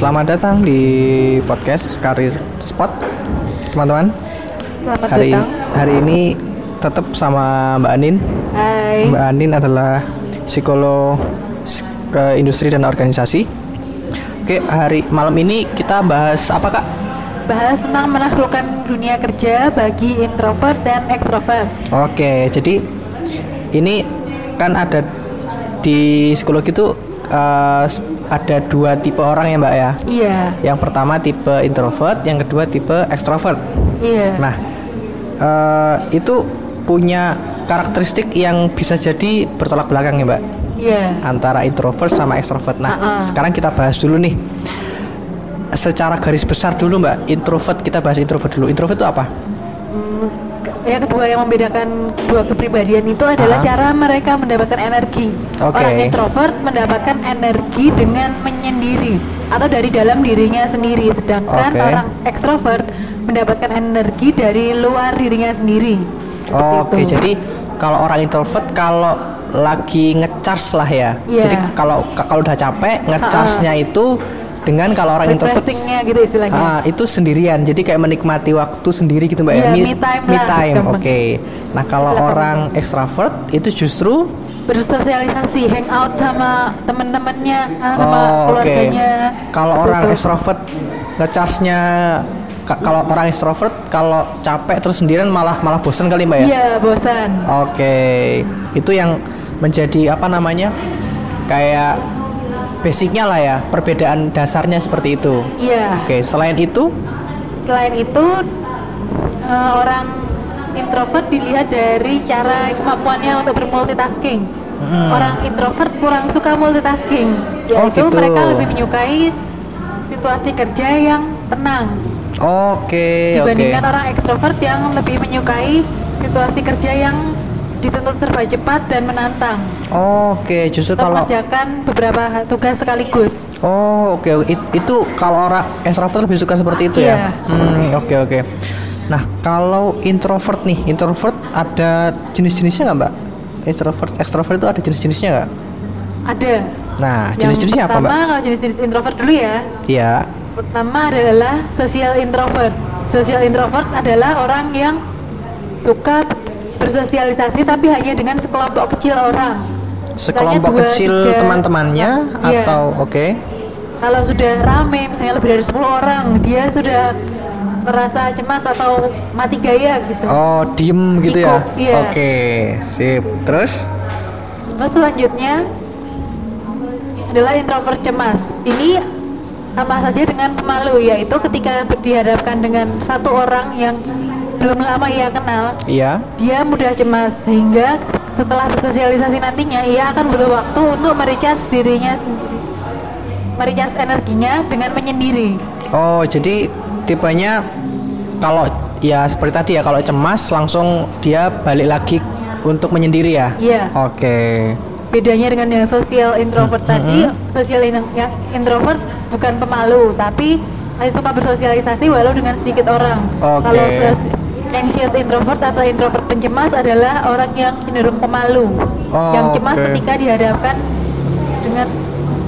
Selamat datang di podcast Karir Spot, teman-teman. Selamat Hari datang. hari ini tetap sama Mbak Anin. Hai. Mbak Anin adalah psikolog ke industri dan organisasi. Oke, hari malam ini kita bahas apa kak? Bahas tentang menaklukkan dunia kerja bagi introvert dan ekstrovert. Oke, jadi ini kan ada di psikologi itu eh, ada dua tipe orang ya mbak ya. Iya. Yang pertama tipe introvert, yang kedua tipe extrovert. Iya. Nah, eh, itu punya karakteristik yang bisa jadi bertolak belakang ya mbak Iya. antara introvert sama extrovert. Nah, Ah-ah. sekarang kita bahas dulu nih. Secara garis besar dulu mbak, introvert kita bahas introvert dulu. Introvert itu apa? Yang kedua yang membedakan dua kepribadian itu adalah Ah. cara mereka mendapatkan energi. Oke. Orang introvert mendapatkan energi dengan menyendiri atau dari dalam dirinya sendiri, sedangkan Oke. orang ekstrovert mendapatkan energi dari luar dirinya sendiri. Oke, itu. jadi kalau orang introvert kalau lagi ngecharge lah ya. Iya. Jadi kalau ka- kalau udah capek ngecharge-nya itu dengan kalau orang introvert gitu istilahnya. Ah, itu sendirian. Jadi kayak menikmati waktu sendiri gitu Mbak Iya, ya. me time me lah, time. Oke. Nah, kalau Silakan. orang extrovert itu justru bersosialisasi, hangout sama teman-temannya, ah, sama Oh, keluarganya. Kalau Seperti orang itu. extrovert ngecharge-nya ka- kalau orang extrovert kalau capek terus sendirian malah malah bosen kali Mbak ya. Iya, bosan. Oke, itu yang menjadi apa namanya? Kayak basicnya lah ya, perbedaan dasarnya seperti itu. Iya. Oke, selain itu, Selain itu eh, orang introvert dilihat dari cara kemampuannya untuk bermultitasking. Hmm. Orang introvert kurang suka multitasking, Oh, yaitu gitu. mereka lebih menyukai situasi kerja yang tenang oke, dibandingkan oke. orang ekstrovert yang lebih menyukai situasi kerja yang dituntut serba cepat dan menantang. Oke, justru Untuk kalau mengerjakan beberapa tugas sekaligus. Oh, oke. It- itu kalau orang extrovert lebih suka seperti itu ya. Iya. Hmm, oke oke. Nah, kalau introvert nih, introvert ada jenis-jenisnya nggak, Mbak? Introvert, extrovert itu ada jenis-jenisnya nggak? Ada. Nah, jenis-jenisnya apa, pertama Mbak? kalau jenis-jenis introvert dulu ya. Iya. Pertama adalah social introvert. Social introvert adalah orang yang suka bersosialisasi tapi hanya dengan sekelompok kecil orang. Sekelompok dua, kecil teman-temannya Iya. atau oke. Kalau sudah rame, misalnya lebih dari 10 orang, dia sudah merasa cemas atau mati gaya gitu. Oh, diem gitu ya. Ikut, iya. Oke, sip. Terus? Terus selanjutnya adalah introvert cemas. Ini sama saja dengan pemalu, yaitu ketika dihadapkan dengan satu orang yang belum lama ia kenal, Iya. dia mudah cemas sehingga setelah bersosialisasi nantinya ia akan butuh waktu untuk merecharge dirinya sendiri, merecharge energinya dengan menyendiri. Oh, jadi tipenya kalau ya seperti tadi ya, kalau cemas langsung dia balik lagi untuk menyendiri ya. Iya. Oke. Bedanya dengan yang sosial introvert Hmm, tadi, hmm. sosial in- yang introvert bukan pemalu, tapi masih suka bersosialisasi walau dengan sedikit orang. Oke. Kalau anxious introvert atau introvert pencemas adalah orang yang cenderung pemalu, Oh, yang cemas oke. ketika dihadapkan dengan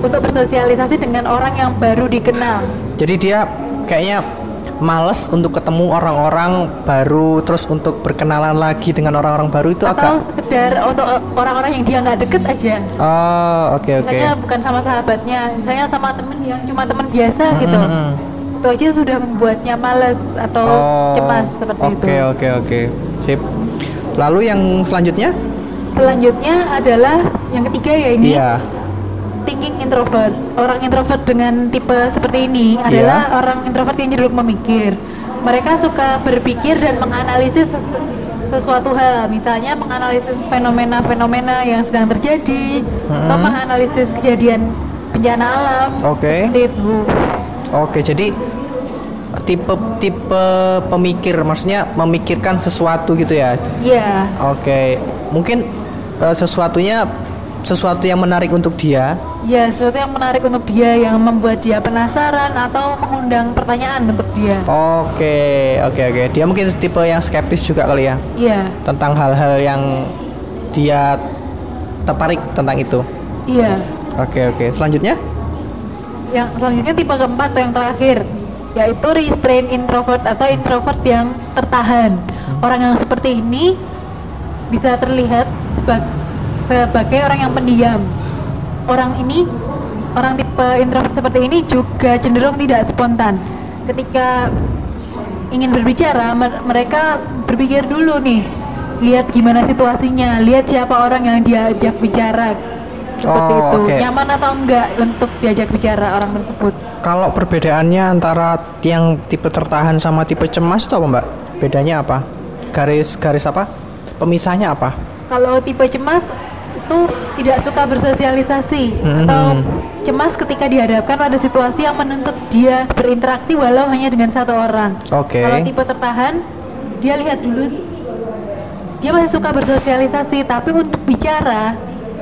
untuk bersosialisasi dengan orang yang baru dikenal. Jadi dia kayaknya males untuk ketemu orang-orang baru terus untuk berkenalan lagi dengan orang-orang baru itu atau agak sekedar untuk orang-orang yang dia nggak deket aja. Oh, oke oke. Misalnya bukan sama sahabatnya, misalnya sama temen yang cuma temen biasa gitu. Mm, mm, mm. Itu aja sudah membuatnya males atau Oh, cemas seperti itu. Oke oke oke. Sip. Lalu yang selanjutnya? Selanjutnya adalah yang ketiga ya ini Iya. thinking introvert. Orang introvert dengan tipe seperti ini Iya. adalah orang introvert yang cenderung memikir. Mereka suka berpikir dan menganalisis sesu- sesuatu hal, misalnya menganalisis fenomena-fenomena yang sedang terjadi atau Mm-mm. menganalisis kejadian bencana alam. Oke. Seperti itu. Oke, jadi tipe tipe pemikir maksudnya memikirkan sesuatu gitu ya. Iya. Oke. Mungkin eh, sesuatunya sesuatu yang menarik untuk dia. Ya, sesuatu yang menarik untuk dia, yang membuat dia penasaran atau mengundang pertanyaan untuk dia. Oke, oke oke. Dia mungkin tipe yang skeptis juga kali ya Iya, tentang hal-hal yang dia tertarik tentang itu. iya. Oke oke. Selanjutnya? Yang selanjutnya tipe keempat atau yang terakhir yaitu restrain introvert atau introvert yang tertahan. Hmm. Orang yang seperti ini bisa terlihat sebagai, sebagai orang yang pendiam. Orang ini orang tipe introvert seperti ini juga cenderung tidak spontan. Ketika ingin berbicara, mer- mereka berpikir dulu nih, lihat gimana situasinya, lihat siapa orang yang diajak bicara. Seperti Oh, itu. oke. Nyaman atau enggak untuk diajak bicara orang tersebut. Kalau perbedaannya antara yang tipe tertahan sama tipe cemas itu apa mbak? Bedanya apa? Garis garis apa? Pemisahnya apa? Kalau tipe cemas itu tidak suka bersosialisasi Hmm. atau cemas ketika dihadapkan pada situasi yang menuntut dia berinteraksi walau hanya dengan satu orang. Oke. Kalau tipe tertahan, dia lihat dulu dia masih suka bersosialisasi, tapi untuk bicara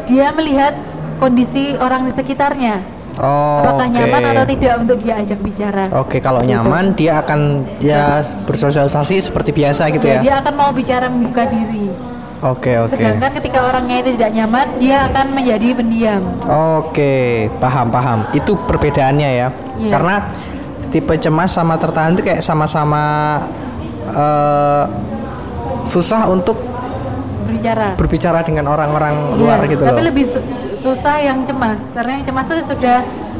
dia melihat kondisi orang di sekitarnya. Oh, Apakah oke. nyaman atau tidak untuk diajak bicara? Oke, kalau Seperti itu. nyaman dia akan ya bersosialisasi seperti biasa gitu Ya, ya. Dia akan mau bicara membuka diri. Oke, oke. Sedangkan ketika orangnya itu tidak nyaman, dia akan menjadi pendiam. Oke, paham paham. Itu perbedaannya ya. Iya. Karena tipe cemas sama tertahan itu kayak sama-sama eh, susah untuk berbicara. berbicara dengan orang-orang Iya, luar gitu tapi loh. lebih su- susah yang cemas karena yang cemas itu sudah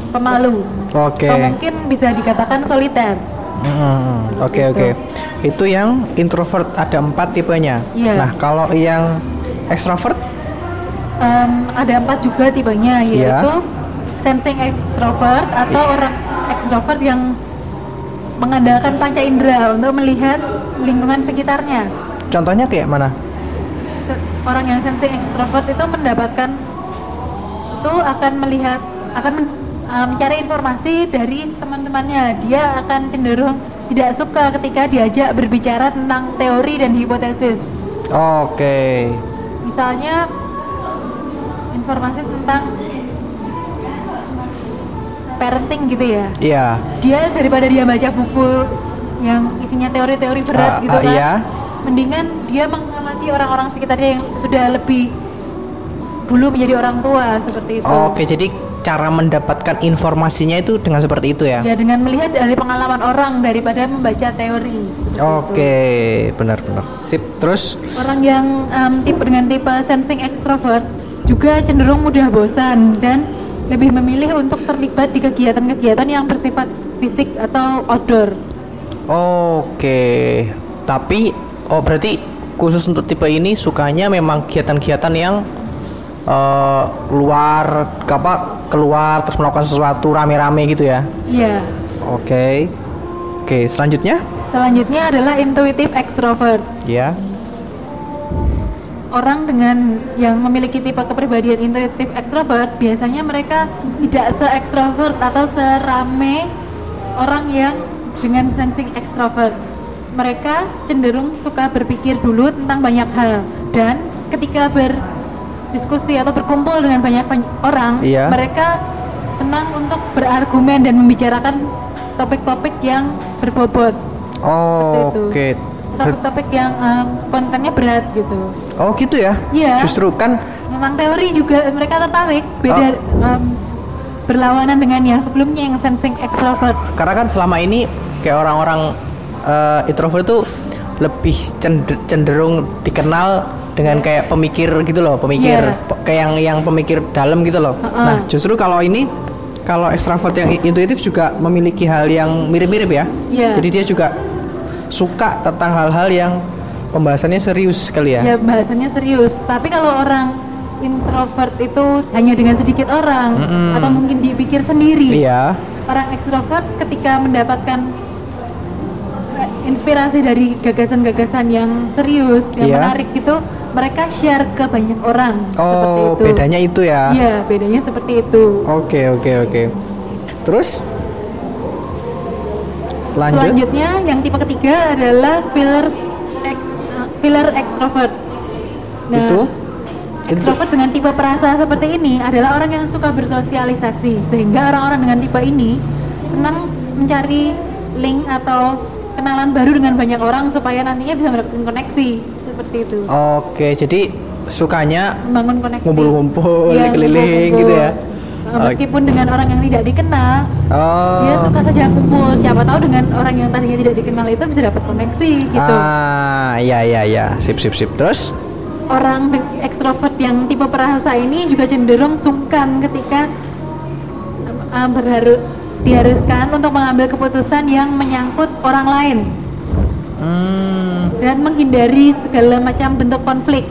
pemalu Oke. atau mungkin bisa dikatakan soliter Mm, Oke Gitu. oke. Itu yang introvert ada empat tipenya. Iya. Nah kalau yang extrovert Em, ada empat juga tipenya Iya. yaitu sensing extrovert atau Iya. orang extrovert yang mengandalkan panca indera untuk melihat lingkungan sekitarnya contohnya kayak mana? Orang yang sensing extrovert itu mendapatkan itu akan melihat akan men- uh, mencari informasi dari teman-temannya dia akan cenderung tidak suka ketika diajak berbicara tentang teori dan hipotesis Oke. misalnya informasi tentang parenting gitu ya Iya. dia daripada dia baca buku yang isinya teori-teori berat Ah, gitu ah, kan iya. mendingan dia mengamati orang-orang sekitarnya yang sudah lebih dulu menjadi orang tua seperti itu Oke jadi cara mendapatkan informasinya itu dengan seperti itu ya? ya dengan melihat dari pengalaman orang daripada membaca teori Oke, benar-benar. Sip. Terus orang yang em, tipe dengan tipe sensing extrovert juga cenderung mudah bosan dan lebih memilih untuk terlibat di kegiatan-kegiatan yang bersifat fisik atau outdoor oke. Tapi oh berarti khusus untuk tipe ini sukanya memang kegiatan-kegiatan yang eh, luar apa keluar terus melakukan sesuatu rame-rame gitu ya? iya Oke. Oke, selanjutnya? selanjutnya adalah intuitive extrovert Ya. orang dengan yang memiliki tipe kepribadian intuitif ekstrovert biasanya mereka tidak se ekstrovert atau serame orang yang dengan sensing ekstrovert mereka cenderung suka berpikir dulu tentang banyak hal dan ketika berdiskusi atau berkumpul dengan banyak orang Iya. mereka senang untuk berargumen dan membicarakan topik-topik yang berbobot Oh. Oke. Ber- topik-topik yang em, kontennya berat gitu Oh gitu ya? Iya. Justru kan tentang teori juga mereka tertarik beda Oh. em, berlawanan dengan yang sebelumnya yang sensing extrovert karena kan selama ini kayak orang-orang eh, introvert itu lebih cender- cenderung dikenal dengan kayak pemikir gitu loh, pemikir Iya. pe- kayak yang yang pemikir dalam gitu loh. Heeh. Nah, justru kalau ini kalau ekstrovert yang intuitif juga memiliki hal yang mirip-mirip ya. Iya. Jadi dia juga suka tentang hal-hal yang pembahasannya serius kali ya. ya bahasannya serius tapi kalau orang introvert itu hanya dengan sedikit orang Mm-mm. atau mungkin dipikir sendiri Iya. orang ekstrovert ketika mendapatkan inspirasi dari gagasan-gagasan yang serius yang Iya. menarik gitu mereka share ke banyak orang seperti Oh, itu bedanya itu ya. iya bedanya seperti itu Oke, oke, oke. Terus lanjut. Selanjutnya yang tipe ketiga adalah filler ek- filler extrovert. Nah, Itu? Extrovert dengan tipe perasa seperti ini adalah orang yang suka bersosialisasi sehingga orang-orang dengan tipe ini senang mencari link atau kenalan baru dengan banyak orang supaya nantinya bisa mendapatkan koneksi seperti itu. Oke, jadi sukanya Membangun koneksi. ngumpul-ngumpul Iya, keliling gitu ya. Meskipun dengan orang yang tidak dikenal Oh. dia suka saja kumpul siapa tahu dengan orang yang tadinya tidak dikenal itu bisa dapat koneksi gitu Ah, iya iya iya. Sip sip sip. Terus? orang ekstrovert yang tipe perasa ini juga cenderung sungkan ketika uh, berharu diharuskan untuk mengambil keputusan yang menyangkut orang lain Hmm. dan menghindari segala macam bentuk konflik.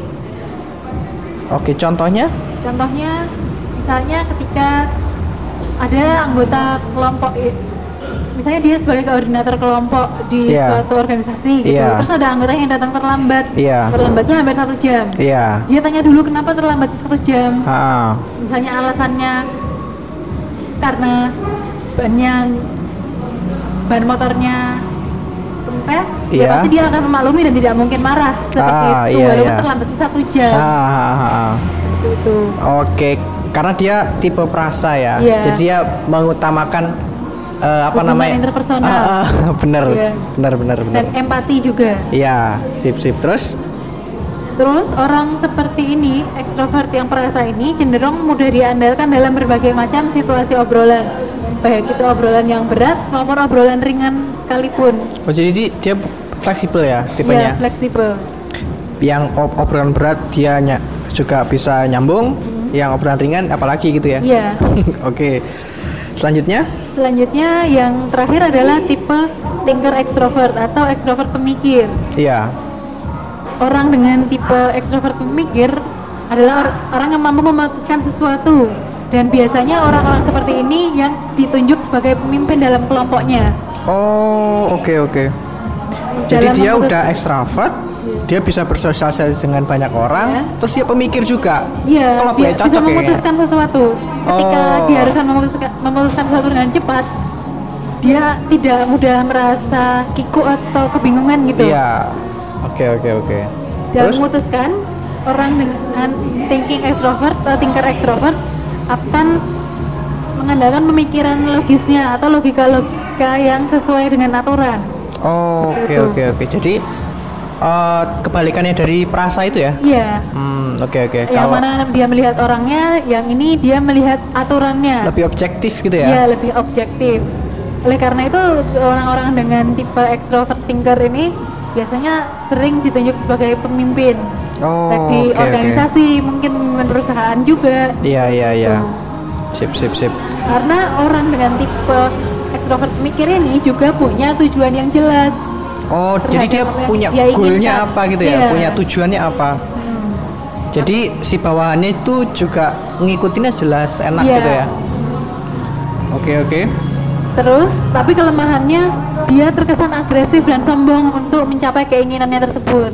Oke, contohnya? Contohnya, misalnya ketika ada anggota kelompok, misalnya dia sebagai koordinator kelompok di Iya. suatu organisasi gitu, Iya. terus ada anggota yang datang terlambat, Iya. terlambatnya hampir satu jam. Iya. Dia tanya dulu kenapa terlambat satu jam, Ah. misalnya alasannya karena bannya ban motornya kempes, Iya. ya pasti dia akan memaklumi dan tidak mungkin marah seperti Ah, itu, iya, walaupun iya. terlambatnya satu jam. Ah, ah, ah. Seperti itu. Oke, karena dia tipe perasa ya. Iya. Jadi dia mengutamakan eh, apa Hubungan namanya? interpersonal. Ah, ah, bener, Iya. bener, bener, bener. Dan empati juga. Iya, sip, sip. Terus? Terus orang seperti ini, ekstrovert yang perasa ini cenderung mudah diandalkan dalam berbagai macam situasi obrolan. Baik itu obrolan yang berat maupun obrolan ringan sekalipun. Oh, jadi di- dia fleksibel ya Ya, tipenya. fleksibel. Yang ob- obrolan berat dia ny- juga bisa nyambung. Hmm. Yang obrolan ringan apalagi gitu ya. Iya. Oke. Selanjutnya? Selanjutnya yang terakhir adalah tipe thinker extrovert atau extrovert pemikir. Iya. Orang dengan tipe extrovert pemikir adalah or- orang yang mampu memutuskan sesuatu dan biasanya orang-orang seperti ini yang ditunjuk sebagai pemimpin dalam kelompoknya. Oh, oke oke. Jadi Dalam dia udah ekstrovert, Iya. dia bisa bersosialisasi dengan banyak orang, Ya. terus dia pemikir juga. Iya, Kalau dia bisa ya. memutuskan sesuatu. Ketika Oh. diharuskan memutuskan memutuskan sesuatu dengan cepat, dia tidak mudah merasa kiku atau kebingungan gitu. Iya. Oke oke oke. Dan Terus? memutuskan orang dengan thinking extrovert atau thinker extrovert akan mengandalkan pemikiran logisnya atau logika-logika yang sesuai dengan aturan. Oh, oke oke oke. Jadi eh, kebalikannya dari perasa itu ya? Iya. Hmm, oke oke. Yang Kalau mana dia melihat orangnya, yang ini dia melihat aturannya. lebih objektif gitu ya? Iya, lebih objektif. Oleh karena itu orang-orang dengan tipe extrovert thinker ini biasanya sering ditunjuk sebagai pemimpin. Oh, Baik di oke. organisasi, mungkin pemimpin perusahaan juga. Iya iya iya. Tuh. Sip sip sip. Karena orang dengan tipe extrovert pemikir ini juga punya tujuan yang jelas. Oh, jadi dia punya dia goalnya apa gitu ya? Iya. Punya tujuannya apa? Hmm. Jadi si bawahannya itu juga ngikutinnya jelas enak Iya. gitu ya? Oke oke. Terus, tapi kelemahannya dia terkesan agresif dan sombong untuk mencapai keinginannya tersebut.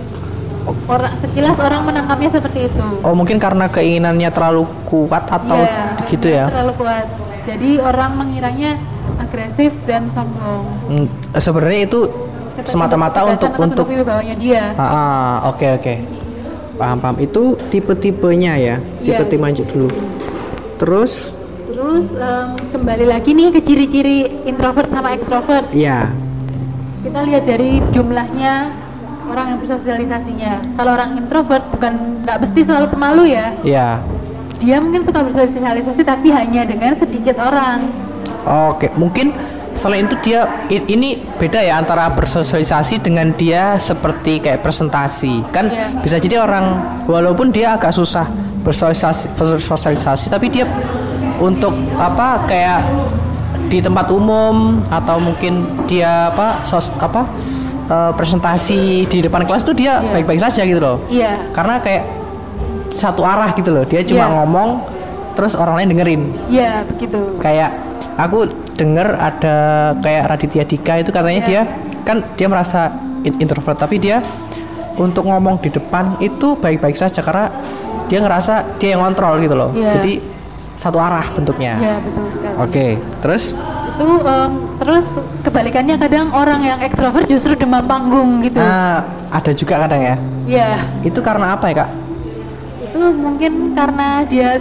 Orang sekilas orang menangkapnya seperti itu. Oh mungkin karena keinginannya terlalu kuat atau Iya, gitu ya? Terlalu kuat. Jadi orang mengiranya agresif dan sombong. Hmm, sebenarnya itu semata-mata untuk untuk wibawanya dia. Ah, ah, oke oke. Paham paham. Itu tipe-tipenya ya. Iya. Tipe-tipe lanjut dulu. Terus Terus em, kembali lagi nih ke ciri-ciri introvert sama extrovert. ya. Kita lihat dari jumlahnya orang yang bersosialisasinya. Kalau orang introvert bukan nggak mesti selalu pemalu ya. Ya. Dia mungkin suka bersosialisasi tapi hanya dengan sedikit orang. Oke, mungkin selain itu dia ini beda ya antara bersosialisasi dengan dia seperti kayak presentasi. Kan Iya. bisa jadi orang walaupun dia agak susah bersosialisasi, bersosialisasi tapi dia untuk apa kayak di tempat umum atau mungkin dia apa sos apa eh, presentasi di depan kelas tuh dia Iya. baik-baik saja gitu loh. Iya. Karena kayak satu arah gitu loh. Dia cuma Iya. ngomong terus orang lain dengerin Iya, begitu. kayak aku denger ada kayak Raditya Dika itu katanya Iya. dia kan dia merasa in- introvert tapi dia untuk ngomong di depan itu baik-baik saja karena dia ngerasa dia yang kontrol gitu loh Iya. jadi satu arah bentuknya Iya, betul sekali. oke terus Itu em, terus kebalikannya kadang orang yang ekstrovert justru demam panggung gitu. nah ada juga kadang ya Iya. itu karena apa ya kak Itu mungkin karena dia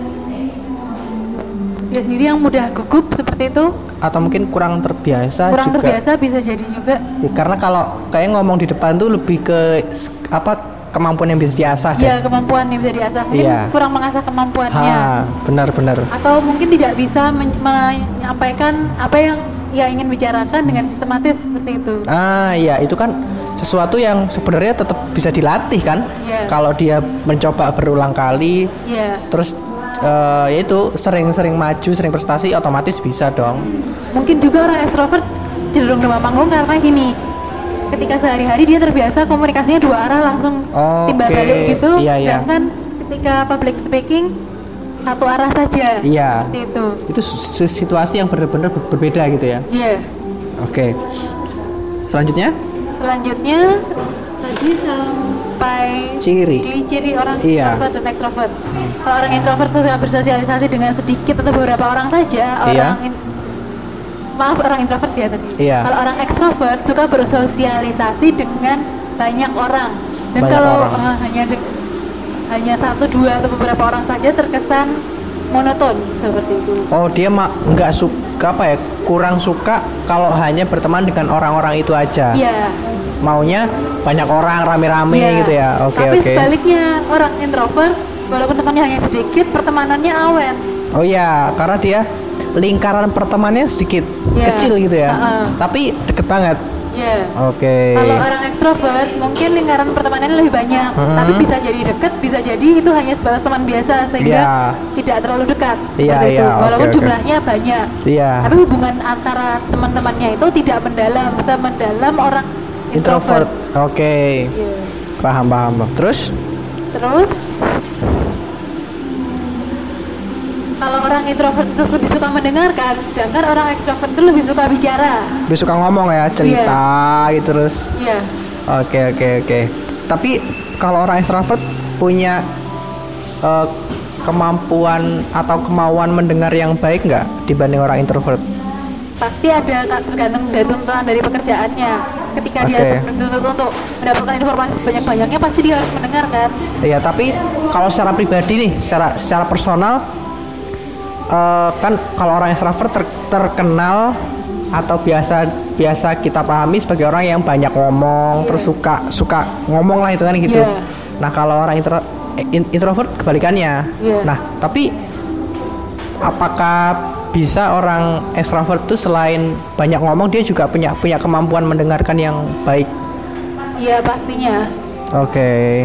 dia sendiri yang mudah gugup seperti itu, atau mungkin kurang terbiasa kurang juga terbiasa bisa jadi juga. Ya, karena kalau kayak ngomong di depan tuh lebih ke apa kemampuan yang bisa diasah. ya deh. kemampuan yang bisa diasah mungkin Iya. kurang mengasah kemampuannya benar-benar. atau mungkin tidak bisa men- menyampaikan apa yang ia ingin bicarakan dengan sistematis seperti itu Ah, iya, itu kan sesuatu yang sebenarnya tetap bisa dilatih kan? Iya. Kalau dia mencoba berulang kali, ya terus eh, ya itu sering-sering maju, sering prestasi, otomatis bisa dong. mungkin juga orang ekstrovert cenderung demam panggung karena gini ketika sehari-hari dia terbiasa komunikasinya dua arah langsung timbal Oke, balik gitu iya, iya. sedangkan ketika public speaking satu arah saja Iya. seperti itu Itu situasi yang benar-benar ber- berbeda gitu ya. iya Oke. Selanjutnya selanjutnya tadi sampai ciri. di ciri orang Iya. introvert dan extrovert. Kalau orang introvert suka bersosialisasi dengan sedikit atau beberapa orang saja, Iya. orang maaf orang introvert ya tadi. Iya. Kalau orang extrovert suka bersosialisasi dengan banyak orang. Dan Banyak kalau orang. eh, hanya de- hanya satu dua atau beberapa orang saja terkesan monoton seperti itu. Oh dia mah nggak suka apa ya kurang suka kalau hanya berteman dengan orang-orang itu aja. Iya. Maunya banyak orang rame-rame iya. gitu ya. Oke Tapi oke. sebaliknya orang introvert walaupun temannya hanya sedikit, pertemanannya awet. Oh iya karena dia lingkaran pertemanannya sedikit Iya. kecil gitu ya. Ha-ha. Tapi deket banget. Iya. Oke. Kalau orang ekstrovert mungkin lingkaran pertemanannya lebih banyak, Hmm. tapi bisa jadi dekat, bisa jadi itu hanya sebatas teman biasa sehingga Iya. tidak terlalu dekat. Iya, itu. iya, oke, Walaupun oke. jumlahnya banyak, Iya. tapi hubungan antara teman-temannya itu tidak mendalam, semendalam orang Introvert. introvert. Oke. Iya. Paham paham. paham. Terus? Terus kalau orang introvert itu lebih suka mendengarkan, sedangkan orang ekstrovert itu lebih suka bicara. Lebih suka ngomong ya cerita gitu terus. Iya. Oke oke oke. Tapi kalau orang extrovert punya eh, kemampuan atau kemauan mendengar yang baik nggak dibanding orang introvert? pasti ada Kak, tergantung dari tuntutan dari pekerjaannya ketika dia Oke. dituntut untuk mendapatkan informasi sebanyak-banyaknya pasti dia harus mendengarkan Iya, tapi kalau secara pribadi nih, secara secara personal eh, kan kalau orang extrovert ter- terkenal atau biasa biasa kita pahami sebagai orang yang banyak ngomong, Iya. terus suka suka ngomong lah itu kan gitu. Iya. Nah, kalau orang intro, in- introvert kebalikannya. Iya. Nah, tapi apakah bisa orang extrovert itu selain banyak ngomong dia juga punya punya kemampuan mendengarkan yang baik? iya pastinya Oke.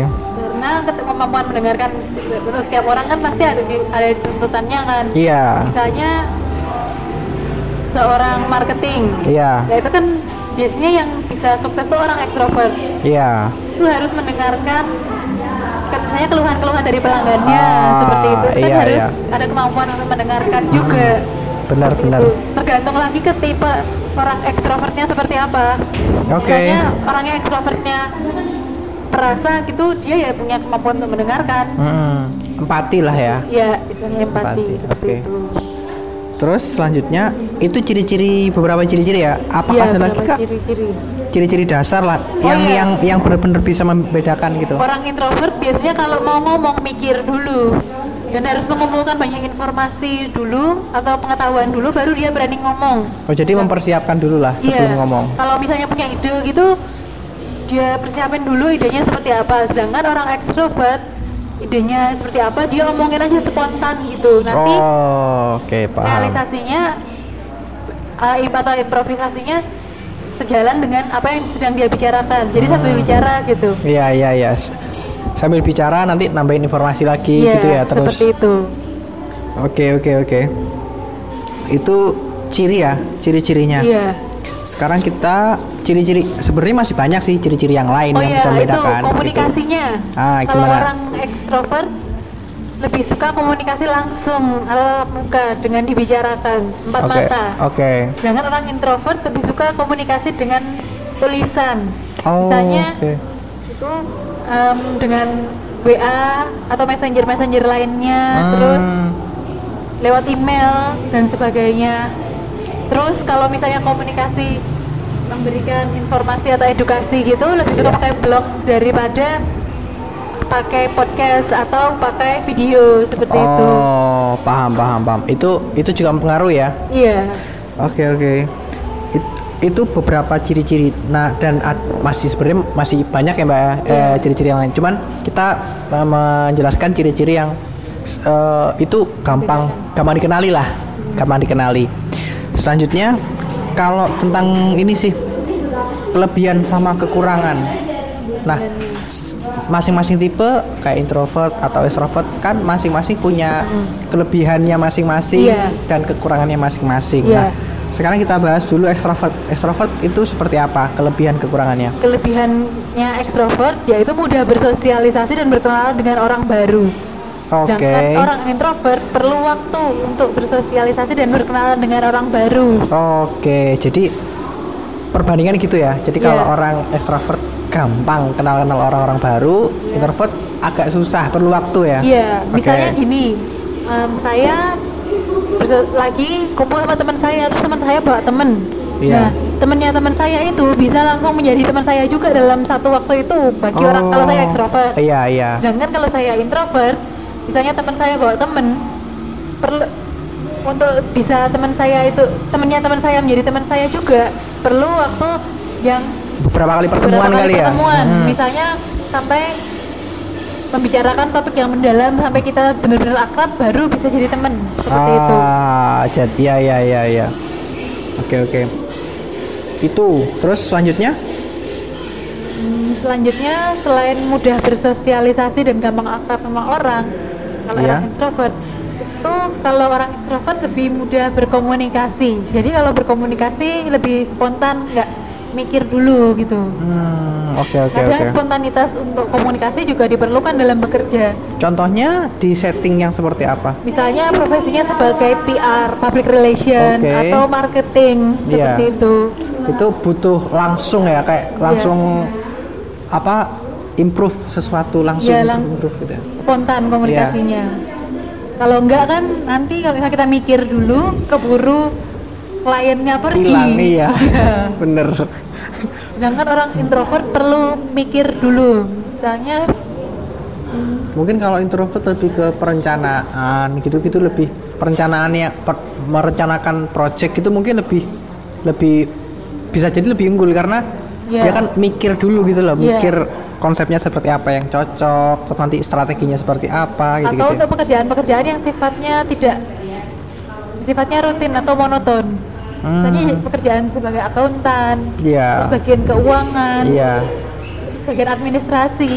Karena kemampuan mendengarkan untuk setiap orang kan pasti ada di ada di tuntutannya kan Iya. misalnya seorang marketing Iya. ya itu kan biasanya yang bisa sukses tuh orang ekstrovert Iya. itu harus mendengarkan kan misalnya keluhan-keluhan dari pelanggannya Ah, seperti itu itu kan iya, harus iya. ada kemampuan untuk mendengarkan juga Benar, Seperti benar. itu. tergantung lagi ke tipe orang ekstrovertnya seperti apa Oke. misalnya orangnya ekstrovertnya perasa gitu dia ya punya kemampuan untuk mendengarkan Hmm, empati lah ya. ya istilahnya empati, Empati, seperti oke. itu Terus selanjutnya itu ciri-ciri beberapa ciri-ciri ya. Apakah Iya, ada lagi kak? ciri-ciri Ciri-ciri dasar lah Oh, yang iya. yang yang benar-benar bisa membedakan gitu. orang introvert biasanya kalau mau ngomong mikir dulu dan harus mengumpulkan banyak informasi dulu atau pengetahuan dulu baru dia berani ngomong Oh jadi Sedang- mempersiapkan dulu lah Iya. sebelum ngomong. Kalau misalnya punya ide gitu, dia persiapin dulu idenya seperti apa. Sedangkan orang ekstrovert, idenya seperti apa, dia omongin aja spontan gitu. Nanti oh, oke paham. realisasinya uh, im- atau improvisasinya se- sejalan dengan apa yang sedang dia bicarakan. Jadi sambil Hmm. bicara gitu. Iya iya iya. Sambil bicara nanti nambahin informasi lagi Iya, gitu ya terus. seperti itu. Oke oke oke. Itu ciri ya, ciri-cirinya. Iya. Sekarang kita ciri-ciri sebenarnya masih banyak sih ciri-ciri yang lain Oh yang iya, bisa itu membedakan. gitu. komunikasinya. Ah, Kalau gimana? orang ekstrovert lebih suka komunikasi langsung atau tatap muka dengan dibicarakan empat Oke, mata. Oke. Sedangkan orang introvert lebih suka komunikasi dengan tulisan. Oh, Misalnya oke. itu em, dengan WA atau messenger messenger lainnya, Hmm, terus lewat email dan sebagainya. Terus kalau misalnya komunikasi memberikan informasi atau edukasi gitu lebih suka Iya. pakai blog daripada pakai podcast atau pakai video seperti itu. Oh, paham paham paham. Itu itu juga mempengaruhi ya. Iya. Oke oke. It- itu beberapa ciri-ciri. Nah, dan ad- masih sebenarnya masih banyak ya, Mbak Iya. eh, ciri-ciri yang lain. Cuman kita eh, menjelaskan ciri-ciri yang eh, itu gampang gampang dikenali lah, gampang dikenali. Selanjutnya kalau tentang ini sih kelebihan sama kekurangan. Nah, masing-masing tipe kayak introvert atau extrovert kan masing-masing punya kelebihannya masing-masing Iya. dan kekurangannya masing-masing. Iya. Nah, sekarang kita bahas dulu extrovert. Extrovert itu seperti apa? Kelebihan kekurangannya. Kelebihannya ekstrovert yaitu mudah bersosialisasi dan berkenalan dengan orang baru. Sedangkan orang introvert perlu waktu untuk bersosialisasi dan berkenalan dengan orang baru. Oke, jadi perbandingan gitu ya. Jadi kalau Iya. orang extrovert gampang kenal-kenal orang-orang baru, introvert agak susah, perlu waktu ya. Iya, Oke. misalnya gini, em, saya lagi kumpul sama teman saya, terus teman saya bawa temen. Iya. Nah, temennya teman saya itu bisa langsung menjadi teman saya juga dalam satu waktu itu bagi orang kalau saya Oh, ekstrovert. Iya, iya. Sedangkan kalau saya introvert, misalnya teman saya bawa temen, perlu untuk bisa teman saya itu temennya teman saya menjadi teman saya juga perlu waktu yang Beberapa kali beberapa pertemuan kali kali ya. pertemuan Hmm. misalnya sampai membicarakan topik yang mendalam sampai kita benar-benar akrab baru bisa jadi teman seperti itu ah, jadi ya ya ya ya. Oke oke. Itu terus selanjutnya? Hmm, selanjutnya selain mudah bersosialisasi dan gampang akrab sama orang kalau Iya. orang ekstrovert itu kalau orang ekstrovert lebih mudah berkomunikasi jadi kalau berkomunikasi lebih spontan nggak mikir dulu gitu Hmm, oke oke kadang oke. spontanitas untuk komunikasi juga diperlukan dalam bekerja Contohnya di setting yang seperti apa? misalnya profesinya sebagai PR, public relation Oke. atau marketing Iya. seperti itu. Itu butuh langsung ya, kayak Iya. langsung apa? Improve sesuatu langsung Iya, lang- improve gitu. ya. Spontan komunikasinya. Kalau enggak kan nanti kalau kita mikir dulu keburu kliennya pergi. Hilang iya. Bener. Sedangkan orang introvert perlu mikir dulu. Misalnya Mungkin kalau introvert lebih ke perencanaan gitu-gitu lebih perencanaannya per- merencanakan project itu mungkin lebih lebih bisa jadi lebih unggul karena Iya. dia kan mikir dulu gitu loh, Iya. mikir konsepnya seperti apa yang cocok, nanti strateginya seperti apa gitu atau gitu. untuk pekerjaan-pekerjaan yang sifatnya tidak sifatnya rutin atau monoton. Misalnya Hmm. pekerjaan sebagai akuntan, Iya. terus bagian keuangan, Iya. terus bagian administrasi,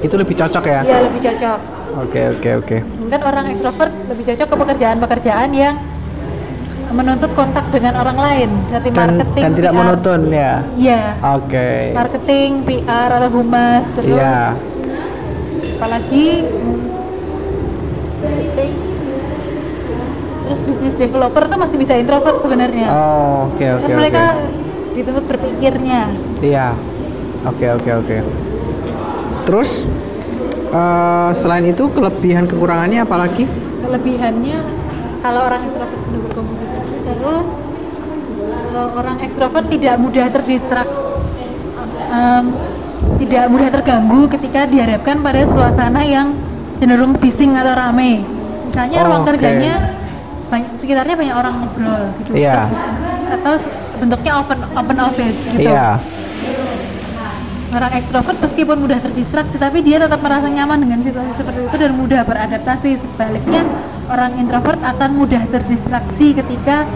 Itu lebih cocok ya? ya lebih cocok. Oke, oke, oke. Mungkin orang ekstrovert lebih cocok ke pekerjaan-pekerjaan yang menuntut kontak dengan orang lain, seperti Dan, marketing, dan tidak PR. monoton ya. Iya, Oke. marketing, PR atau humas, terus Iya. apalagi terus bisnis developer tuh masih bisa introvert sebenarnya. Oh, oke, oke, kan oke. mereka dituntut berpikirnya. Iya. Oke oke oke. Terus eh, selain itu kelebihan kekurangannya apa lagi? Kelebihannya kalau orang berkomunikasi terus kalau orang ekstrovert tidak mudah terdistraksi em, tidak mudah terganggu ketika dihadapkan pada suasana yang cenderung bising atau rame. Misalnya Oh, ruang oke. kerjanya banyak, sekitarnya banyak orang ngobrol gitu. Iya. Atau bentuknya open open office gitu. Iya. Orang ekstrovert meskipun mudah terdistraksi tapi dia tetap merasa nyaman dengan situasi seperti itu dan mudah beradaptasi. Sebaliknya orang introvert akan mudah terdistraksi ketika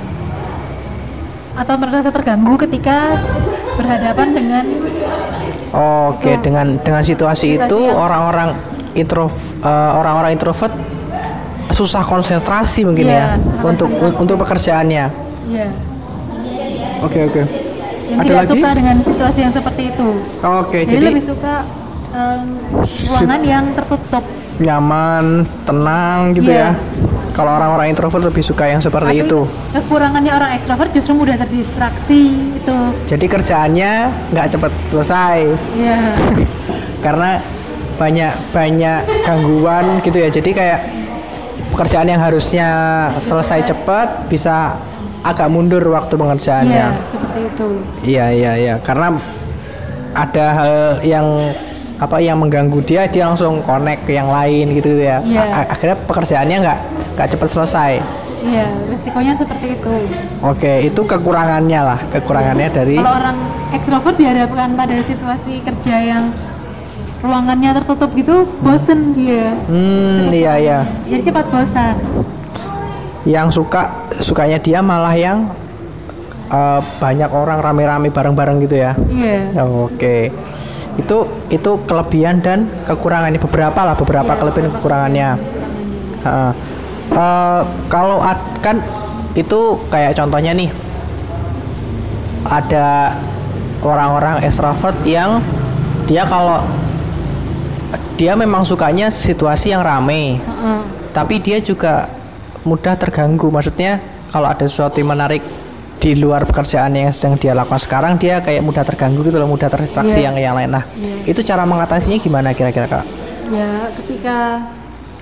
atau merasa terganggu ketika berhadapan dengan Oke, Itu. dengan dengan situasi Situasi itu orang-orang intro eh, orang-orang introvert susah konsentrasi mungkin Iya, ya untuk konsentrasi. untuk pekerjaannya. ya Oke oke. yang Ada tidak lagi? suka dengan situasi yang seperti itu. Oke, jadi, jadi, lebih suka em, ruangan yang tertutup. nyaman, tenang gitu Iya. ya. Kalau orang-orang introvert lebih suka yang seperti Tapi itu. Kekurangannya orang ekstrovert justru mudah terdistraksi itu. Jadi kerjaannya nggak cepet selesai. Ya. karena banyak banyak gangguan gitu ya jadi kayak pekerjaan yang harusnya selesai cepat bisa agak mundur waktu Iya, pengerjaannya seperti itu. iya iya iya karena ada hal yang apa yang mengganggu dia dia langsung connect ke yang lain gitu ya. A- akhirnya pekerjaannya nggak nggak cepat selesai Iya, resikonya seperti itu. Oke, itu kekurangannya lah, kekurangannya dari Kalau orang ekstrovert dihadapkan pada situasi kerja yang ruangannya tertutup gitu, bosen dia. Hmm, iya iya. Jadi cepat bosan. Yang suka sukanya dia malah yang eh, banyak orang rame-rame bareng-bareng gitu ya. Iya. Oke. Itu itu kelebihan dan kekurangannya beberapa lah, beberapa Iya, kelebihan kekurangannya. Heeh. Eh, kalau ad- kan itu kayak contohnya nih ada orang-orang extrovert yang dia kalau dia memang sukanya situasi yang rame Heeh. tapi dia juga mudah terganggu maksudnya kalau ada sesuatu yang menarik di luar pekerjaan yang sedang dia lakukan sekarang dia kayak mudah terganggu gitu loh mudah terdistraksi Iya. yang yang lain nah Iya. itu cara mengatasinya gimana kira-kira kak Ya, ketika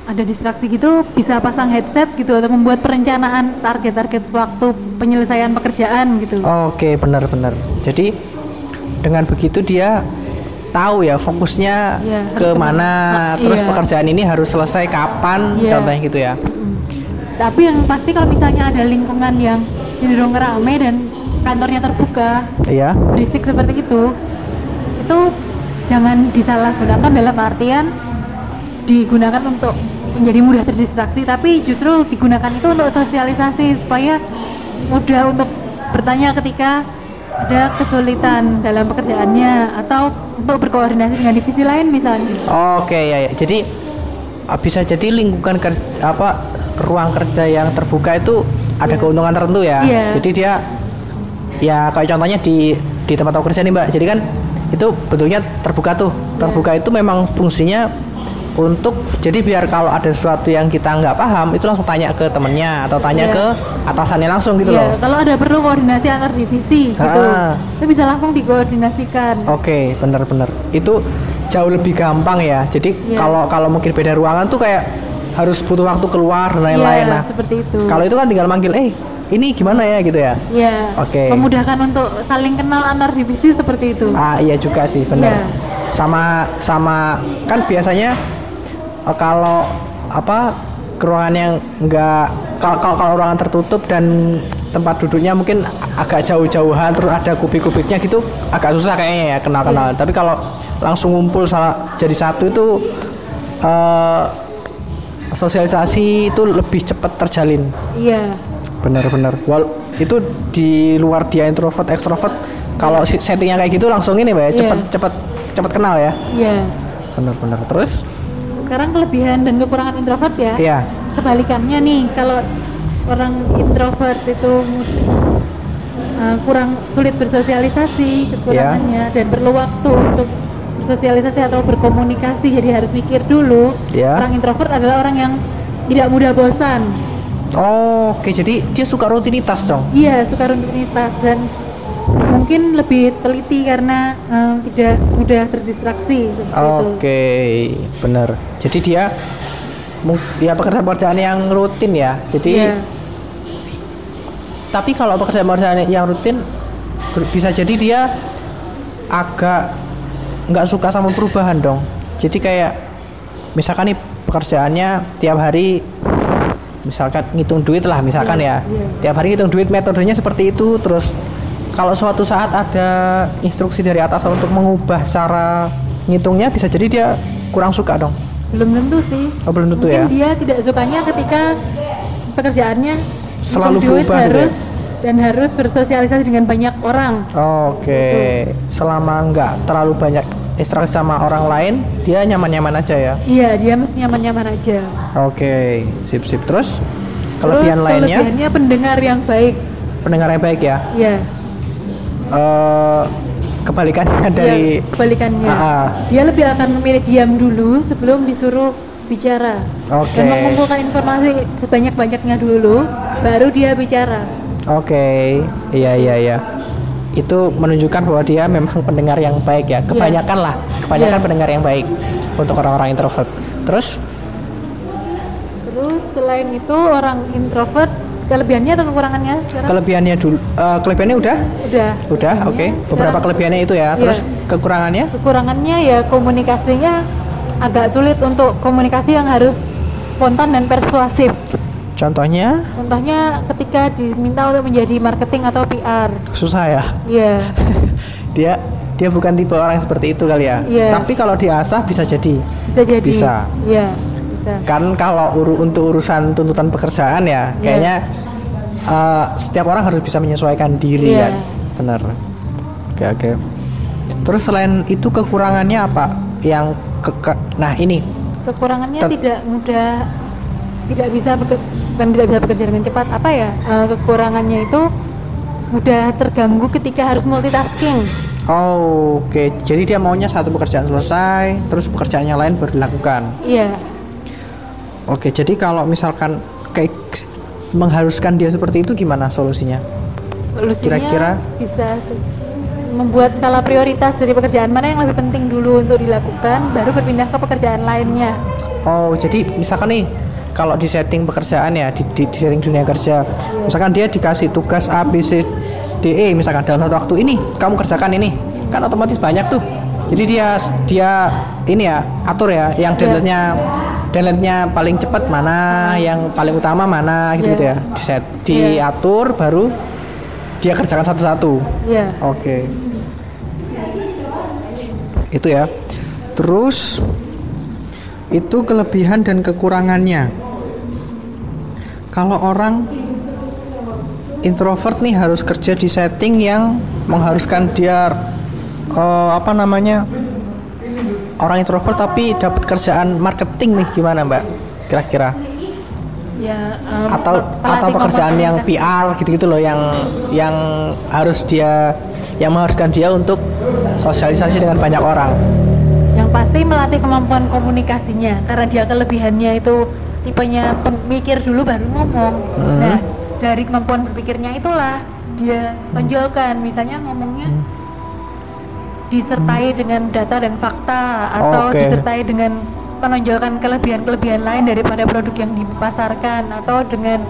ada distraksi gitu bisa pasang headset gitu atau membuat perencanaan target-target waktu penyelesaian pekerjaan gitu. Oke, benar-benar. Jadi dengan begitu dia tahu ya fokusnya Iya, ke mana, ke mana. terus Iya. pekerjaan ini harus selesai kapan, Iya. contohnya gitu ya. Mm. Tapi yang pasti kalau misalnya ada lingkungan yang cenderung rame dan kantornya terbuka, Iya. berisik seperti itu, itu jangan disalahgunakan dalam artian digunakan untuk menjadi mudah terdistraksi, tapi justru digunakan itu untuk sosialisasi supaya mudah untuk bertanya ketika ada kesulitan dalam pekerjaannya atau untuk berkoordinasi dengan divisi lain misalnya. Oke ya, ya. Jadi uh, bisa jadi lingkungan kerja apa ruang kerja yang terbuka itu ada Iya. keuntungan tertentu ya. Iya. Jadi dia ya kayak contohnya di di tempat aku kerja nih mbak. Jadi kan itu bentuknya terbuka tuh. Terbuka itu memang fungsinya untuk jadi biar kalau ada sesuatu yang kita nggak paham itu langsung tanya ke temennya atau tanya Iya. ke atasannya langsung gitu Iya, loh. kalau ada perlu koordinasi antar divisi gitu, Ah. itu bisa langsung dikoordinasikan. Oke, bener-bener. Itu jauh lebih gampang ya. Jadi Iya. kalau kalau mungkin beda ruangan tuh kayak harus butuh waktu keluar dan lain-lain. Iya, Nah, seperti itu. kalau itu kan tinggal manggil, eh ini gimana ya gitu ya. Iya. Oke. Memudahkan untuk saling kenal antar divisi seperti itu. Ah iya juga sih, bener. Iya. Sama sama kan biasanya eh, kalau apa ke ruangan yang enggak kalau kalau kalau ruangan tertutup dan tempat duduknya mungkin agak jauh-jauhan terus ada kubik-kubiknya gitu agak susah kayaknya ya kenal-kenal. Iya. Tapi kalau langsung ngumpul salah jadi satu itu eh sosialisasi itu lebih cepat terjalin. Iya. Bener-bener. Wal itu di luar dia introvert ekstrovert kalau settingnya kayak gitu langsung ini mbak ya Iya. cepet cepet cepet kenal ya. Iya. Bener-bener. Terus? Sekarang kelebihan dan kekurangan introvert ya. Iya. Kebalikannya nih, kalau orang introvert itu uh, kurang sulit bersosialisasi kekurangannya dan perlu waktu untuk bersosialisasi atau berkomunikasi jadi harus mikir dulu. Iya. Orang introvert adalah orang yang tidak mudah bosan. Oke, jadi dia suka rutinitas dong. Iya, suka rutinitas dan mungkin lebih teliti karena um, tidak mudah terdistraksi seperti itu. Oke, bener. Jadi dia dia pekerjaan-pekerjaan yang rutin ya. Jadi Iya. tapi kalau pekerjaan-pekerjaan yang rutin bisa jadi dia agak nggak suka sama perubahan dong. Jadi kayak misalkan nih pekerjaannya tiap hari misalkan ngitung duit lah misalkan Iya, ya. iya. Tiap hari ngitung duit metodenya seperti itu terus kalau suatu saat ada instruksi dari atas untuk mengubah cara ngitungnya bisa jadi dia kurang suka dong. Belum tentu sih. Oh, belum tentu Mungkin ya. dia tidak sukanya ketika pekerjaannya Selalu duit berubah gitu ya? Dan harus bersosialisasi dengan banyak orang. Oke, selama nggak terlalu banyak interaksi sama orang lain, dia nyaman-nyaman aja ya. Iya, dia mesti nyaman-nyaman aja. Oke, sip-sip. Terus kelebihan Terus lainnya, kelebihannya pendengar yang baik. pendengar yang baik ya. Iya. Eh kebalikannya dari Iya, kebalikannya. Ah, ah. Dia lebih akan memilih diam dulu sebelum disuruh bicara. Oke. Dan mengumpulkan informasi sebanyak-banyaknya dulu, baru dia bicara. Oke, iya iya iya. Itu menunjukkan bahwa dia memang pendengar yang baik ya. Kebanyakan lah, kebanyakan Iya. pendengar yang baik untuk orang-orang introvert. Terus Terus selain itu orang introvert kelebihannya atau kekurangannya sekarang? kelebihannya dulu, eh, kelebihannya udah, Udah. udah, oke. sekarang Beberapa kelebihannya itu ya. Iya. Terus kekurangannya? kekurangannya ya komunikasinya agak sulit untuk komunikasi yang harus spontan dan persuasif. Contohnya Contohnya ketika diminta untuk menjadi marketing atau PR. susah ya. Iya. Dia dia bukan tipe orang seperti itu kali ya. Iya. Tapi kalau diasah bisa jadi. Bisa jadi. Bisa. Iya, bisa. Kan kalau uru untuk urusan tuntutan pekerjaan ya, Iya. kayaknya eh, setiap orang harus bisa menyesuaikan diri Iya. kan. Benar. Oke oke. Terus selain itu kekurangannya apa? Yang ke, ke- nah ini Kekurangannya tidak mudah tidak bisa bukan tidak bisa bekerja dengan cepat. Apa ya? Eh, kekurangannya itu mudah terganggu ketika harus multitasking. Oh, oke. Jadi dia maunya satu pekerjaan selesai, terus pekerjaan yang lain baru dilakukan. Iya. Oke, jadi kalau misalkan kayak mengharuskan dia seperti itu gimana solusinya? Solusinya Kira-kira? bisa membuat skala prioritas dari pekerjaan mana yang lebih penting dulu untuk dilakukan, baru berpindah ke pekerjaan lainnya. Oh, jadi misalkan nih kalau di setting pekerjaan ya di, di, di setting dunia kerja, misalkan dia dikasih tugas A, B, C, D, E, misalkan dalam satu waktu ini kamu kerjakan ini, kan otomatis banyak tuh. Jadi dia dia ini ya atur ya, yang Iya. deadline-nya deadline-nya paling cepat mana, yang paling utama mana gitu, Iya. ya. Di set, Iya. diatur baru dia kerjakan satu-satu. Iya. Oke. Itu ya. Terus itu kelebihan dan kekurangannya. Kalau orang introvert nih harus kerja di setting yang mengharuskan dia eh, apa namanya? Orang introvert tapi dapat kerjaan marketing nih gimana, Mbak? Kira-kira Ya, em, atau atau pekerjaan yang komunikasi. PR gitu-gitu loh yang yang harus dia yang mengharuskan dia untuk sosialisasi dengan banyak orang. Yang pasti melatih kemampuan komunikasinya karena dia kelebihannya itu tipenya pemikir dulu baru ngomong. Hmm. Nah, dari kemampuan berpikirnya itulah dia tonjolkan misalnya ngomongnya disertai dengan data dan fakta atau Oke. disertai dengan menonjolkan kelebihan-kelebihan lain daripada produk yang dipasarkan atau dengan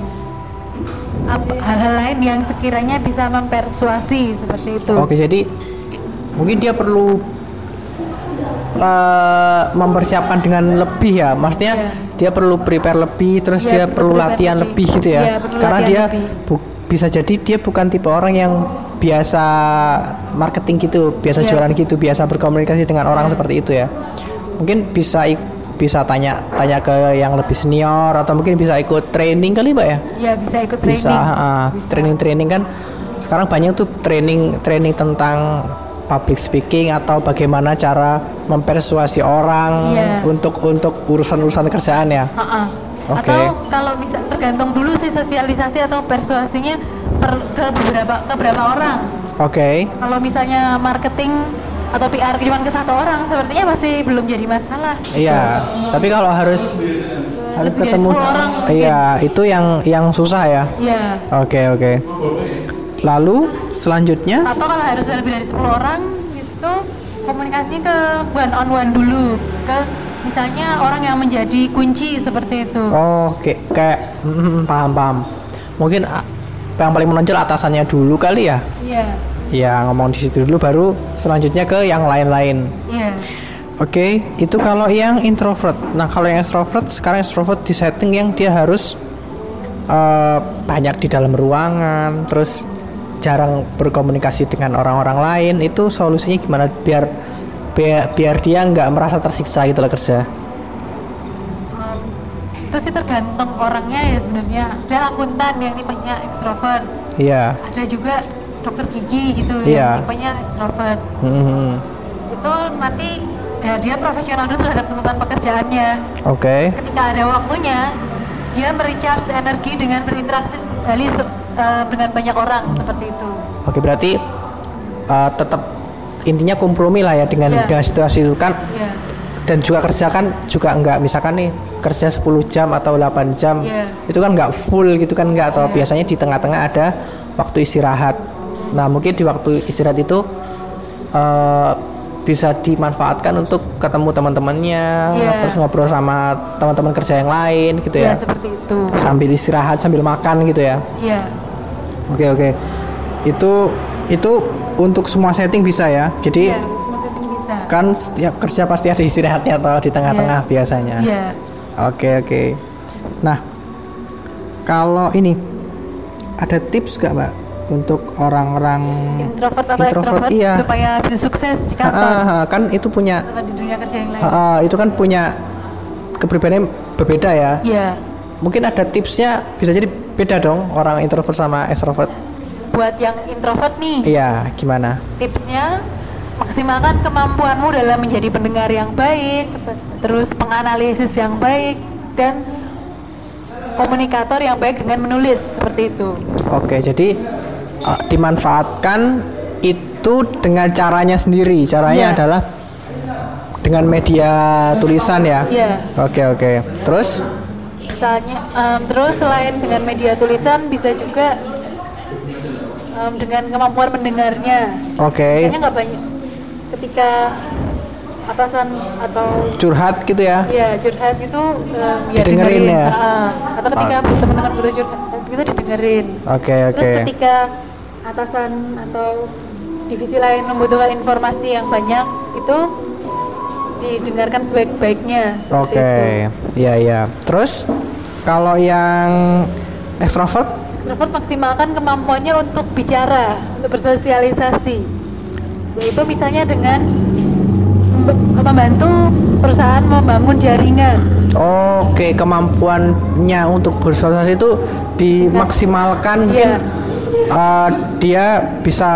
hal-hal lain yang sekiranya bisa mempersuasi seperti itu. Oke, jadi mungkin dia perlu eh, mempersiapkan dengan lebih ya. Maksudnya Iya. dia perlu prepare lebih, terus Iya, dia perlu latihan lebih. lebih, gitu ya. Iya, perlu Karena dia bu- bisa jadi dia bukan tipe orang yang biasa marketing gitu, biasa Iya. jualan gitu, biasa berkomunikasi dengan orang Iya. seperti itu ya. Mungkin bisa ik- bisa tanya tanya ke yang lebih senior atau mungkin bisa ikut training kali, Mbak ya? Ya bisa ikut training. bisa ah, Bisa. training-training kan sekarang banyak tuh training training tentang public speaking atau bagaimana cara mempersuasi orang Iya. untuk untuk urusan-urusan kerjaan ya. Ha-ha. Oke. Atau kalau bisa tergantung dulu sih sosialisasi atau persuasinya per, ke beberapa ke berapa orang. Oke. Kalau misalnya marketing atau PR cuma ke satu orang, sepertinya masih belum jadi masalah. Iya, tapi kalau harus Ke harus lebih ketemu 10 orang mungkin. Iya, itu yang yang susah ya. Iya. Oke, oke. Lalu selanjutnya Atau kalau harus lebih dari 10 orang itu komunikasinya ke one on one dulu ke misalnya orang yang menjadi kunci seperti itu. Oh, kayak kayak mm, paham paham. Mungkin ah, yang paling menonjol atasannya dulu kali ya. Iya. Ya ngomong di situ dulu baru selanjutnya ke yang lain-lain. Iya. Oke, itu kalau yang introvert. Nah kalau yang extrovert sekarang extrovert di setting yang dia harus eh, banyak di dalam ruangan, terus jarang berkomunikasi dengan orang-orang lain. Itu solusinya gimana biar biar, biar dia nggak merasa tersiksa gitu loh kerja. Um, itu sih tergantung orangnya ya sebenarnya ada akuntan yang tipenya ekstrovert Iya. ada juga dokter gigi gitu Iya. yang tipenya ekstrovert Mhm. itu nanti ya dia profesional dulu terhadap tuntutan pekerjaannya Oke. ketika ada waktunya dia merecharge energi dengan berinteraksi kembali eh, dengan banyak orang seperti itu Oke berarti eh, tetap intinya kompromi lah ya dengan Iya. dengan situasi itu kan ya dan juga kerja kan juga enggak misalkan nih kerja 10 jam atau 8 jam Iya. itu kan enggak full gitu kan enggak atau Iya. biasanya di tengah-tengah ada waktu istirahat nah mungkin di waktu istirahat itu eh, bisa dimanfaatkan untuk ketemu teman-temannya Iya. terus ngobrol sama teman-teman kerja yang lain gitu ya ya seperti itu sambil istirahat sambil makan gitu ya ya oke oke. Itu itu untuk semua setting bisa ya? Jadi ya semua setting bisa. kan setiap kerja pasti ada istirahatnya atau di tengah-tengah biasanya. Iya. Oke oke. Nah, kalau ini ada tips gak mbak untuk orang-orang introvert atau Introvert, extrovert iya. supaya bisa sukses di kantor? Ah, ah, kan itu punya atau di dunia kerja yang lain? Ah, ah, itu kan punya kepribadian berbeda ya. Iya, mungkin ada tipsnya bisa jadi beda dong orang introvert sama extrovert. Buat yang introvert nih iya gimana? tipsnya maksimalkan kemampuanmu dalam menjadi pendengar yang baik te- terus penganalisis yang baik dan komunikator yang baik dengan menulis seperti itu. Oke jadi ah, dimanfaatkan itu dengan caranya sendiri. Caranya Iya. adalah dengan media tulisan ya? Iya. oke oke. Terus misalnya em, terus selain dengan media tulisan bisa juga em, dengan kemampuan mendengarnya. Oke. Misalnya nggak banyak ketika atasan atau curhat gitu ya? Ya curhat itu em, ya dengerin. ya? Ah, atau ketika Ah. teman-teman butuh curhat kita didengerin. Oke oke. terus ketika atasan atau divisi lain membutuhkan informasi yang banyak itu didengarkan sebaik-baiknya Oke, itu. iya iya. Terus kalau yang ekstrovert, Extrovert maksimalkan kemampuannya untuk bicara, untuk bersosialisasi. Yaitu misalnya dengan memb- membantu perusahaan membangun jaringan. oke kemampuannya untuk bersosialisasi itu dimaksimalkan. Iya. Eh, dia bisa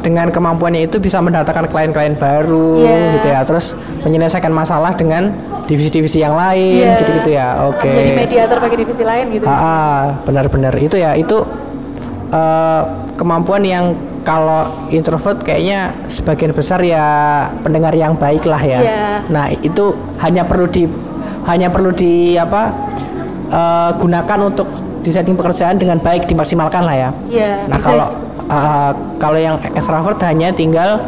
dengan kemampuannya itu bisa mendatangkan klien-klien baru, Iya. gitu ya. Terus menyelesaikan masalah dengan divisi-divisi yang lain, Iya. gitu-gitu ya. Oke. Menjadi mediator bagi divisi lain gitu. Ah, benar-benar itu ya itu eh, kemampuan yang kalau introvert kayaknya sebagian besar ya pendengar yang baik lah ya. Iya. Nah itu hanya perlu di hanya perlu di apa eh, gunakan untuk di setting pekerjaan dengan baik dimaksimalkan lah ya. Iya, Nah bisa kalau eh, kalau yang extrovert hanya tinggal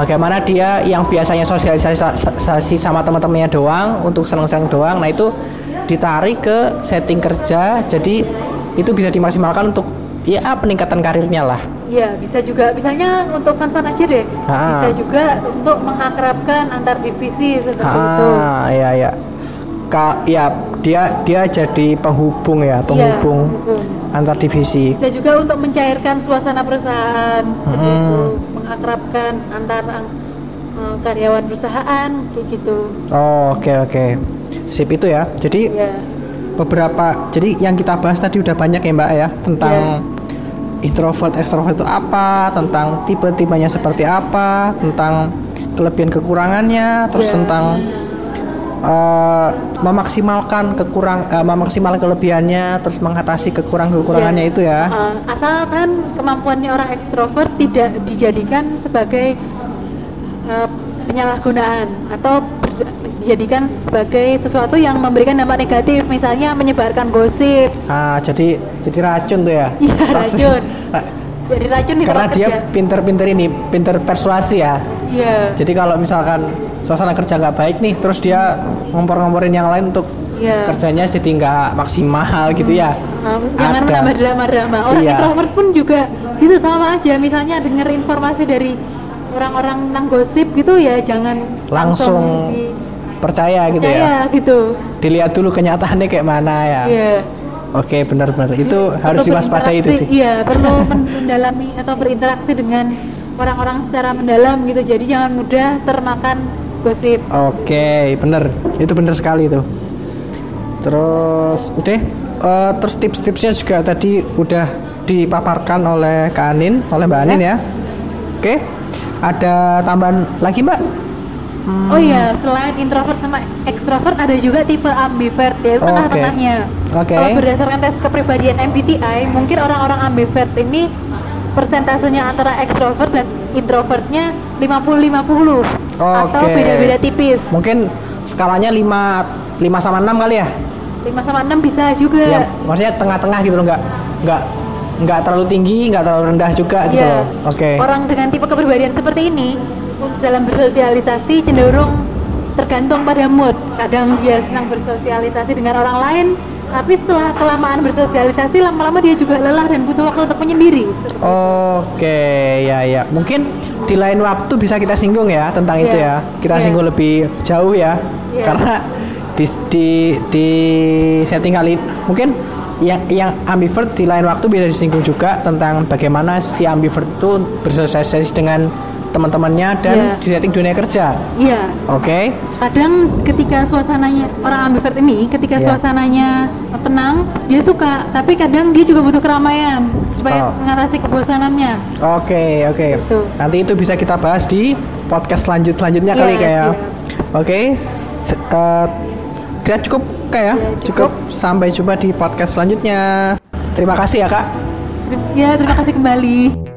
bagaimana dia yang biasanya sosialisasi sama teman-temannya doang untuk seneng-seneng doang. Nah itu ditarik ke setting kerja jadi itu bisa dimaksimalkan untuk ya peningkatan karirnya lah. Iya, bisa juga misalnya untuk fun-fun aja deh. Ah. Bisa juga untuk mengakrabkan antar divisi seperti itu. Ah, iya ya. Ka, ya dia dia jadi penghubung ya, Iya, penghubung penghubung. antar divisi. Bisa juga untuk mencairkan suasana perusahaan seperti Hmm. itu, mengakrabkan antar eh, karyawan perusahaan kayak gitu. Oh, oke oke. Sip itu ya. Jadi Ya, beberapa jadi yang kita bahas tadi udah banyak ya Mbak ya tentang introvert ekstrovert itu apa, tentang tipe-tipenya seperti apa, tentang kelebihan kekurangannya, terus Iya. tentang eh, memaksimalkan kekurang eh, memaksimalkan kelebihannya, terus mengatasi kekurangan-kekurangannya Iya. itu ya. eh, asalkan kemampuannya orang ekstrovert tidak dijadikan sebagai eh, penyalahgunaan atau dijadikan sebagai sesuatu yang memberikan dampak negatif, misalnya menyebarkan gosip, Ah, jadi jadi racun tuh ya. Iya, racun. jadi racun di Karena dia pinter-pinter ini, pinter persuasi ya. Iya, Jadi kalau misalkan suasana kerja nggak baik nih, terus dia ngompor-ngomporin yang lain untuk iya. kerjanya jadi nggak maksimal gitu ya. Nah, jangan Ada. menambah drama-drama. Orang Iya. introvert pun juga itu sama aja. Misalnya dengar informasi dari orang-orang tentang gosip gitu ya, jangan Langsung di Percaya gitu ya. gitu. Dilihat dulu kenyataannya kayak mana ya. Iya. Oke, benar-benar. Itu harus diwaspadai itu sih. Iya, perlu men- mendalami atau berinteraksi dengan orang-orang secara mendalam gitu. Jadi jangan mudah termakan gosip. Oke, bener. Itu bener sekali itu. Terus udah eh, terus tips-tipsnya juga tadi udah dipaparkan oleh Kak Anin, oleh Mbak Anin ya. Oke. Ada tambahan lagi, Mbak? Hmm, Oh iya, selain introvert sama ekstrovert ada juga tipe ambivert ya, itu Oke. tengah-tengahnya. Oke. Kalau berdasarkan tes kepribadian MBTI, mungkin orang-orang ambivert ini persentasenya antara ekstrovert dan introvertnya 50-50 atau Oke. beda-beda tipis. Mungkin skalanya 5 5 sama 6 kali ya? 5 sama 6 bisa juga. Ya, maksudnya tengah-tengah gitu loh, nggak nggak nggak terlalu tinggi, nggak terlalu rendah juga gitu. Loh. Oke. Orang dengan tipe kepribadian seperti ini dalam bersosialisasi cenderung tergantung pada mood. Kadang dia senang bersosialisasi dengan orang lain, tapi setelah kelamaan bersosialisasi lama-lama dia juga lelah dan butuh waktu untuk menyendiri. Oke, ya ya. Mungkin di lain waktu bisa kita singgung ya tentang itu Iya. ya. Kita Iya. singgung lebih jauh ya. Iya. Karena di di di setting kali mungkin yang yang ambivert di lain waktu bisa disinggung juga tentang bagaimana si ambivert itu bersosialisasi dengan teman-temannya dan Iya. di setting dunia kerja. Iya, Oke. kadang ketika suasananya orang ambivert ini ketika Iya. suasananya tenang dia suka tapi kadang dia juga butuh keramaian supaya Oh. mengatasi kebosanannya Oke, oke. Gitu. Nanti itu bisa kita bahas di podcast selanjut selanjutnya kali Iya, kayak. siap. Oke. Se- eh, kira cukup kayak Iya, cukup. cukup. Sampai jumpa di podcast selanjutnya. Terima kasih ya, Kak. ya terima kasih kembali